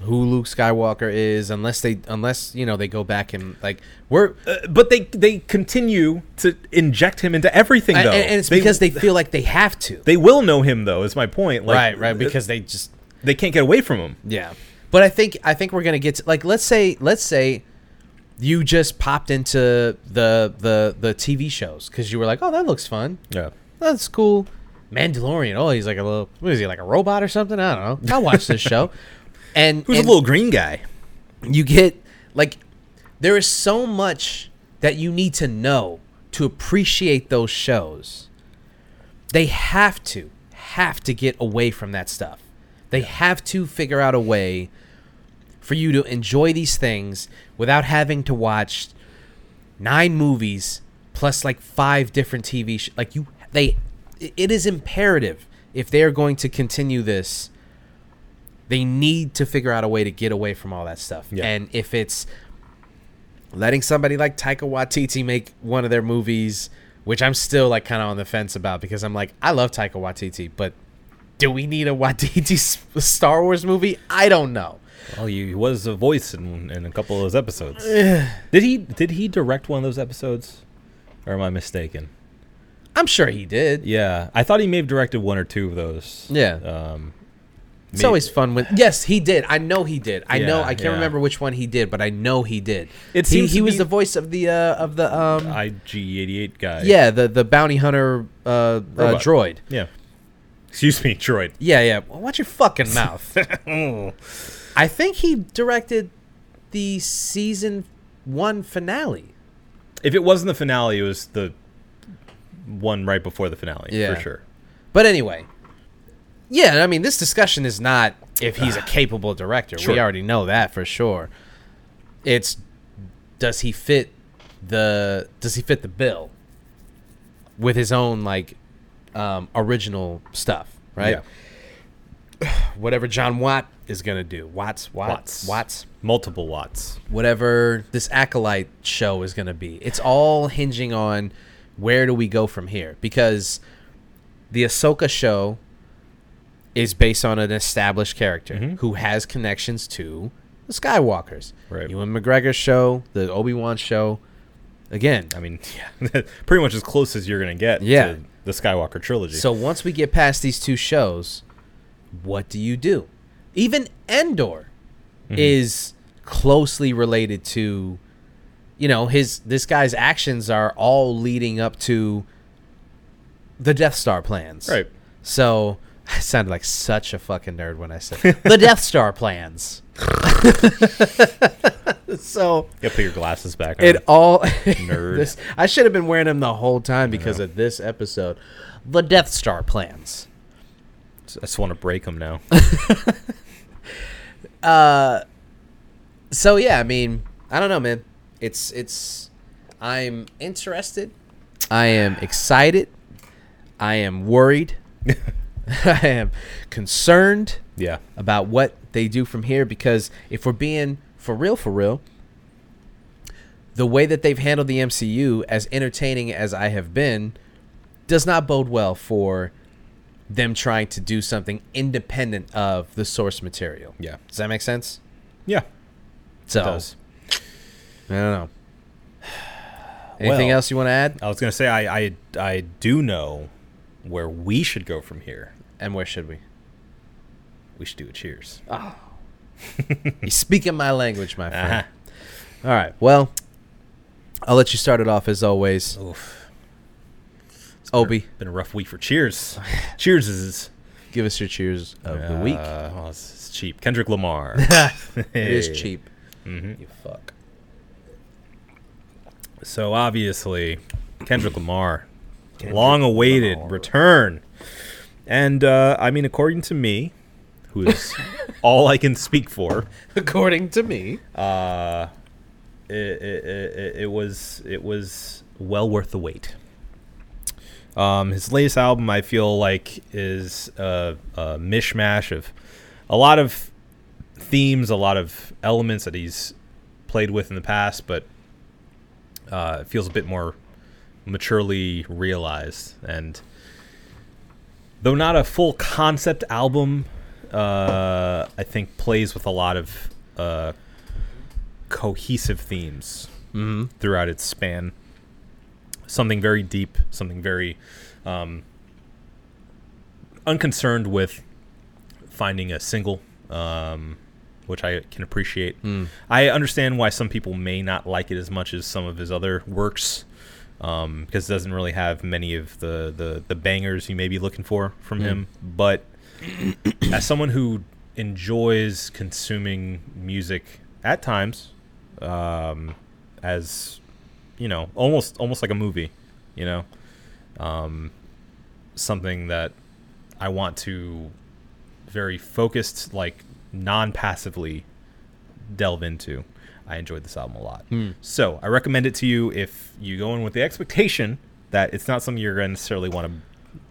who Luke Skywalker is unless they unless you know they go back and like we're Uh, but they they continue to inject him into everything and, though, and it's because they feel like they have to. they will know him though. Is my point? Like, right, right, because they just they can't get away from him. Yeah, but I think I think we're gonna get to, like let's say let's say you just popped into the the the TV shows because you were like, oh, that looks fun, Yeah. that's cool. Mandalorian, oh, he's like a little, what is he like a robot or something? I don't know. I'll watch this show, and Who's and a little green guy? you get like there is so much that you need to know to appreciate those shows. They have to have to get away from that stuff. They have to figure out a way for you to enjoy these things without having to watch nine movies plus like five different TV sh- like you they it is imperative if they're going to continue this they need to figure out a way to get away from all that stuff. Yeah. And if it's letting somebody like Taika Waititi make one of their movies, which I'm still like kind of on the fence about because I'm like, I love Taika Waititi, but do we need a Waititi Star Wars movie? I don't know. Well, he was a voice in, in a couple of those episodes. did he did he direct one of those episodes, or am I mistaken? I'm sure he did. Yeah, I thought he may have directed one or two of those. Yeah. Um, It's may- always fun when yes, he did. I know he did. I know I can't yeah. remember which one he did, but I know he did. It he, seems he was the voice of the uh of the um IG eighty eight guy. yeah, the the bounty hunter uh, uh droid. Yeah. Excuse me, Droid. Yeah, yeah. Well, watch your fucking mouth. I think he directed the season one finale. If it wasn't the finale, it was the one right before the finale. Yeah. for sure. But anyway, yeah. I mean, this discussion is not if he's a capable director. Sure. We already know that for sure. It's does he fit the does he fit the bill with his own like um, original stuff, right? Whatever Jon Watt is gonna do, Watts, Watts, Watts. Watts, Multiple watts. whatever this acolyte show is going to be. It's all hinging on where do we go from here because the Ahsoka show is based on an established character Mhm. who has connections to the Skywalkers. Right. Ewan McGregor's show, the Obi Wan show. Again, I mean, yeah, pretty much as close as you're gonna get Yeah. to the Skywalker trilogy. so once we get past these two shows, what do you do? Even Andor mm-hmm. is closely related to, you know, his this guy's actions are all leading up to the Death Star plans. right. So I sounded like such a fucking nerd when I said the Death Star plans. so You put your glasses back on. it all Nerd. this, I should have been wearing them the whole time because of this episode. The Death Star plans. I just want to break them now. Uh, so yeah, I mean, I don't know, man. It's it's I'm interested. I am excited. I am worried. I am concerned. yeah. about what they do from here because if we're being for real for real the way that they've handled the MCU as entertaining as I have been does not bode well for them trying to do something independent of the source material. Yeah. Does that make sense? Yeah. So It does. I don't know. Anything Well- else you want to add? I was gonna say I, I I do know where we should go from here. And where should we? We should do a cheers. Oh. You're speaking my language, my friend. Uh-huh. All right. Well, I'll let you start it off as always. Oof. Obi, Been a rough week for cheers. cheers is give us your cheers of the week. Uh, well, it's, it's cheap. Kendrick Lamar. It is cheap. Mhm. You fuck. So obviously, Kendrick Lamar, long-awaited return, and uh, I mean, according to me, who is all I can speak for, According to me. uh, it, it, it, it was it was well worth the wait. Um, his latest album, I feel like, is a, a mishmash of a lot of themes, a lot of elements that he's played with in the past, but uh, it feels a bit more maturely realized. And though not a full concept album, uh, I think plays with a lot of uh, cohesive themes Mm-hmm. throughout its span. Something very deep, something very um, unconcerned with finding a single, um, which I can appreciate. I understand why some people may not like it as much as some of his other works, um, because it doesn't really have many of the, the, the bangers you may be looking for from him. But as someone who enjoys consuming music at times, um, as you know, almost almost like a movie, you know, um, something that I want to very focused, like non-passively delve into. I enjoyed this album a lot, so I recommend it to you if you go in with the expectation that it's not something you're going to necessarily want to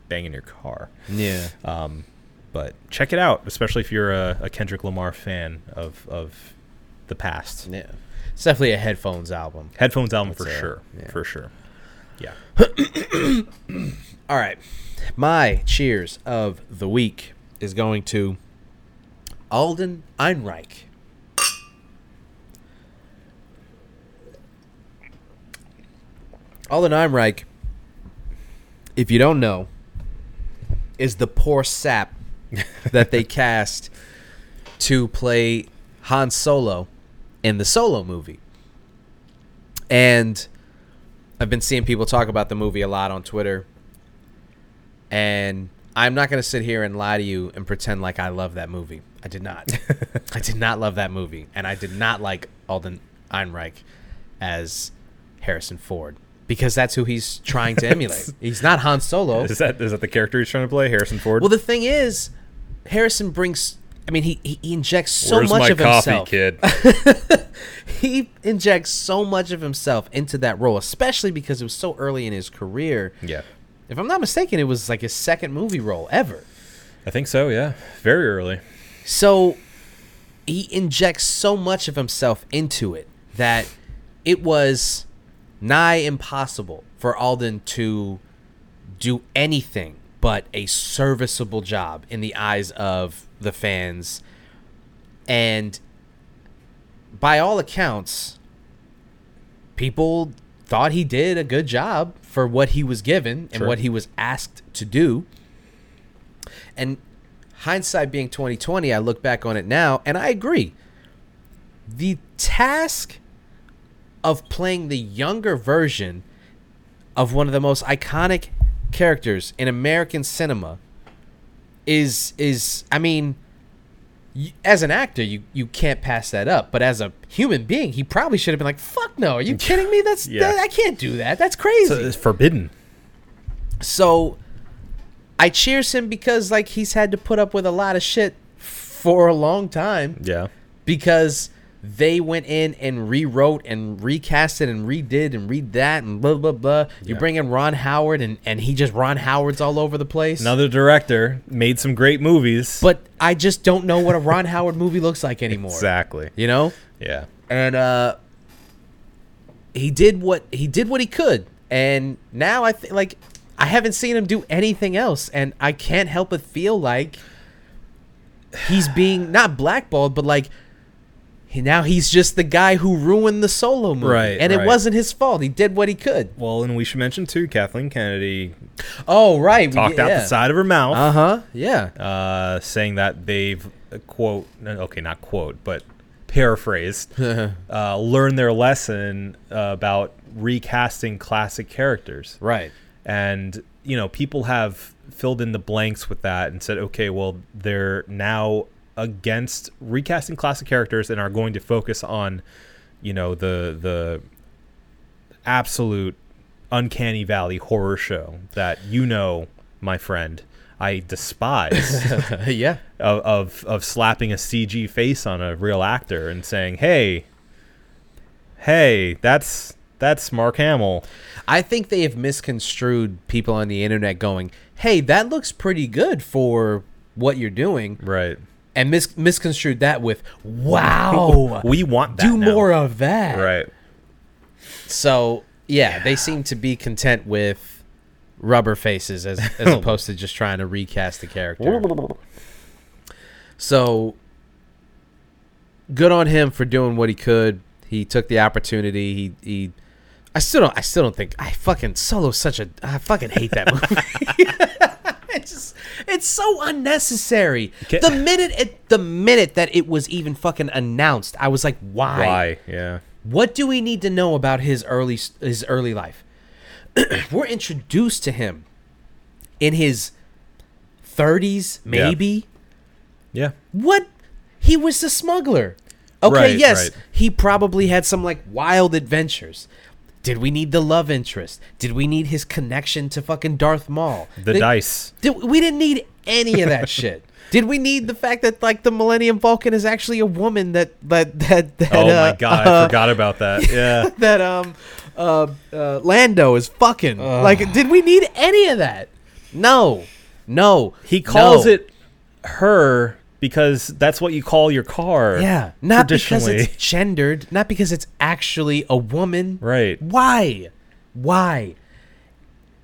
bang in your car. Yeah. Um, but check it out, especially if you're a, a Kendrick Lamar fan of of the past. Yeah. It's definitely a headphones album. Headphones album for a- sure, yeah. for sure. Yeah. All right. My cheers of the week is going to Alden Ehrenreich. Alden Ehrenreich, if you don't know, is the poor sap that they cast to play Han Solo in the Solo movie. And I've been seeing people talk about the movie a lot on Twitter. And I'm not going to sit here and lie to you and pretend like I love that movie. I did not. I did not love that movie. And I did not like Alden Ehrenreich as Harrison Ford because that's who he's trying to emulate. he's not Han Solo. Is that is that the character he's trying to play, Harrison Ford? Well, the thing is, Harrison brings. I mean, he he, injects so Where's much my of coffee, himself. kid? He injects so much of himself into that role, especially because it was so early in his career. yeah, If I'm not mistaken, it was like his second movie role ever. I think so. Yeah, very early. So he injects so much of himself into it that it was nigh impossible for Alden to do anything but a serviceable job in the eyes of the fans. And by all accounts, people thought he did a good job for what he was given and Sure. what he was asked to do. And hindsight being 2020, I look back on it now and I agree. The task of playing the younger version of one of the most iconic characters in American cinema is is I mean y- as an actor you you can't pass that up but as a human being he probably should have been like fuck no are you kidding me that's Yeah. that, I can't do that that's crazy So it's forbidden. so I cheers him because like he's had to put up with a lot of shit for a long time Yeah. because they went in and rewrote and recast it and redid and read that and blah blah blah. You Yeah. bring in Ron Howard and and he just Ron Howard's all over the place. Another director made some great movies. but I just don't know what a Ron Howard movie looks like anymore. exactly. You know? Yeah. And uh he did what he did what he could. And now I think like I haven't seen him do anything else and I can't help but feel like he's being not blackballed but like now he's just the guy who ruined the solo movie. Right, And it wasn't his fault. He did what he could. Well, and we should mention too, Kathleen Kennedy Oh, right. talked out the side of her mouth, Uh-huh. Yeah. uh, saying that they've uh, quote, okay, not quote, but paraphrased, uh, learned their lesson uh, about recasting classic characters. right. and you know people have filled in the blanks with that and said okay well they're now against recasting classic characters and are going to focus on you know the the absolute uncanny valley horror show that you know my friend i despise yeah. of, of of slapping a cg face on a real actor and saying hey hey that's that's mark hamill. I think they have misconstrued people on the internet going, "Hey, that looks pretty good for what you're doing," right and mis- misconstrued that with, "Wow, we want that do now. more of that." right So yeah, they seem to be content with rubber faces as as opposed to just trying to recast the character. So good on him for doing what he could. He took the opportunity. He he. I still don't. I still don't think. I fucking Solo's such a. I fucking hate that movie. It's just. It's so unnecessary. Ca- The minute it, the minute that it was even fucking announced, I was like, why? Why? Yeah. What do we need to know about his early his early life? We're introduced to him in his 30s, Yeah. maybe. Yeah. What? He was a smuggler. Okay, Right, yes, right. he probably had some like wild adventures. Did we need the love interest? Did we need his connection to fucking Darth Maul? The Did- dice. Did, we didn't need any of that shit. Did we need the fact that like the Millennium Falcon is actually a woman that that that, that Oh uh, my god, uh, I forgot about that. Yeah. that um uh, uh Lando is fucking. Like, did we need any of that? No, no. He calls no. it her because that's what you call your car. Yeah, not because it's gendered, not because it's actually a woman. Right. Why? Why?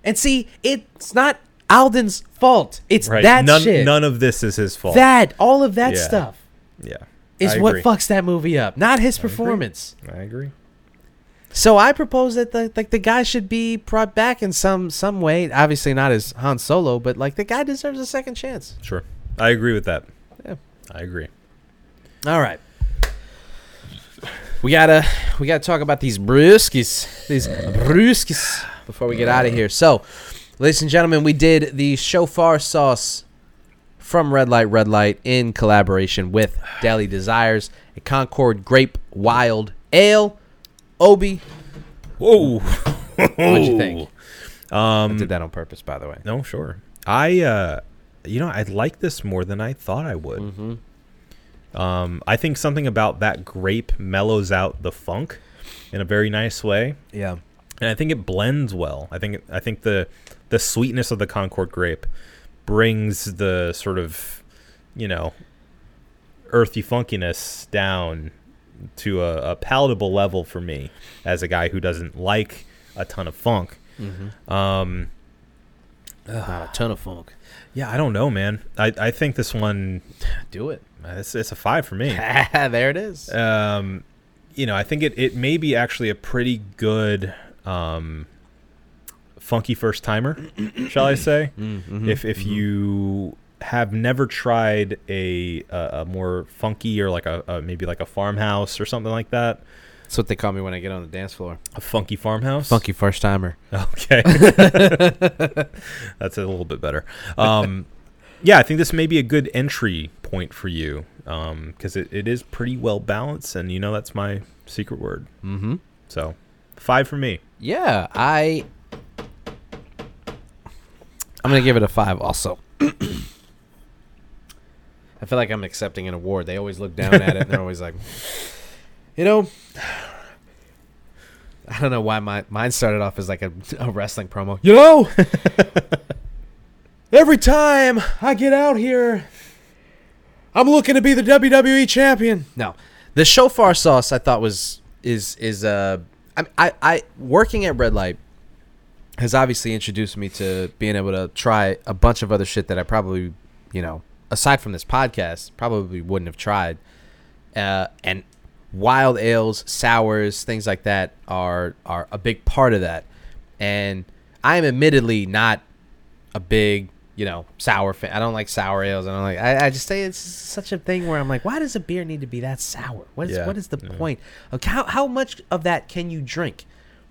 And see, it's not Alden's fault. It's Right. that none, shit. none of this is his fault. that all of that Yeah. stuff yeah. is I what agree. fucks that movie up, not his performance. I agree. So I propose that the like the guy should be brought back in some some way. Obviously not as Han Solo, but like the guy deserves a second chance. Sure. I agree with that. I agree. All right. We gotta we gotta talk about these brewskis. These brewskis before we get out of here. So, ladies and gentlemen, we did the shofar sauce from Redlight Redlight in collaboration with Deli Desires, a Concord Grape Wild Ale. Obi, Whoa. what'd you think? I Um did that on purpose, by the way. No, sure. I uh you know, I like this more than I thought I would. Mm-hmm. Um I think something about that grape mellows out the funk in a very nice way. Yeah. and I think it blends well. I think I think the the sweetness of the Concord grape brings the sort of you know earthy funkiness down to a, a palatable level for me as a guy who doesn't like a ton of funk. Um, Not a ton of funk. Yeah, I don't know, man. I, I think this one Do it. it's, it's a five for me. there it is. Um, you know, I think it, it may be actually a pretty good um, funky first timer, shall I say? if if you have never tried a a, a more funky or like a, a maybe like a farmhouse or something like that, That's what they call me when I get on the dance floor. a funky farmhouse. Funky first timer. Okay. That's a little bit better. Um, yeah, I think this may be a good entry point for you because it, it is pretty well balanced, and you know that's my secret word. Mm-hmm. So, five for me. Yeah, I. I'm gonna give it a five. Also, I feel like I'm accepting an award. They always look down at it, and they're always like, you know, I don't know why my mine started off as like a, a wrestling promo. You know, every time I get out here, I'm looking to be the WWE champion. No, the shofar sauce I thought was is is uh I I, I working at Redlight has obviously introduced me to being able to try a bunch of other shit that I probably you know aside from this podcast probably wouldn't have tried. Uh, and wild ales, sours, things like that are are a big part of that. And I am admittedly not a big, you know, sour fan. I don't like sour ales. I don't like. I, I just say it's such a thing where I'm like, why does a beer need to be that sour? What is Yeah, what is the yeah. point? Of how how much of that can you drink?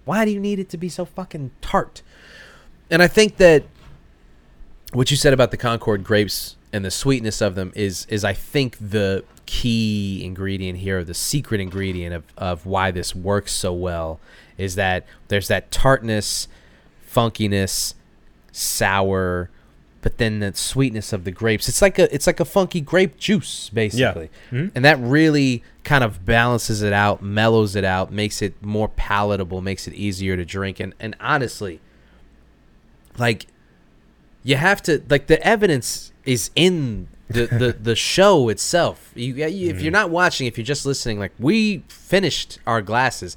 Why do you need it to be so fucking tart? And I think that what you said about the Concord grapes and the sweetness of them is is I think the key ingredient here, the secret ingredient of, of why this works so well is that there's that tartness, funkiness, sour, but then the sweetness of the grapes. It's like a it's like a funky grape juice, basically. Mhm. And that really kind of balances it out, mellows it out, makes it more palatable, makes it easier to drink. And and honestly, like you have to like the evidence is in the the, the show itself. You, if you're not watching, if you're just listening, like we finished our glasses.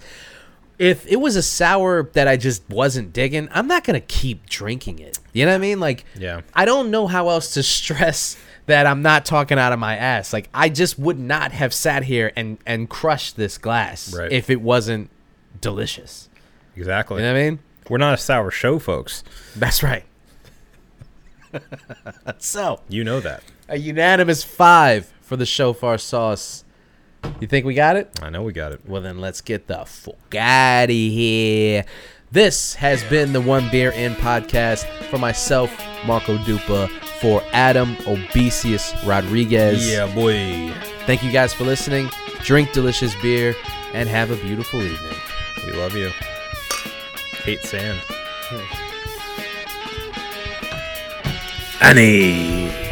If it was a sour that I just wasn't digging, I'm not gonna keep drinking it. You know what I mean? Like, Yeah. I don't know how else to stress that I'm not talking out of my ass. Like, I just would not have sat here and and crushed this glass Right. if it wasn't delicious. Exactly. You know what I mean? We're not a sour show, folks. That's right. so, You know that. A unanimous five for the shofar sauce. You think we got it? I know we got it. Well, then let's get the fuck out of here. This has been the One Beer In podcast for myself, Marco Dupa, for Adam Obesius Rodriguez. Yeah, boy. Thank you guys for listening. Drink delicious beer and have a beautiful evening. We love you. Hate sand. Annie.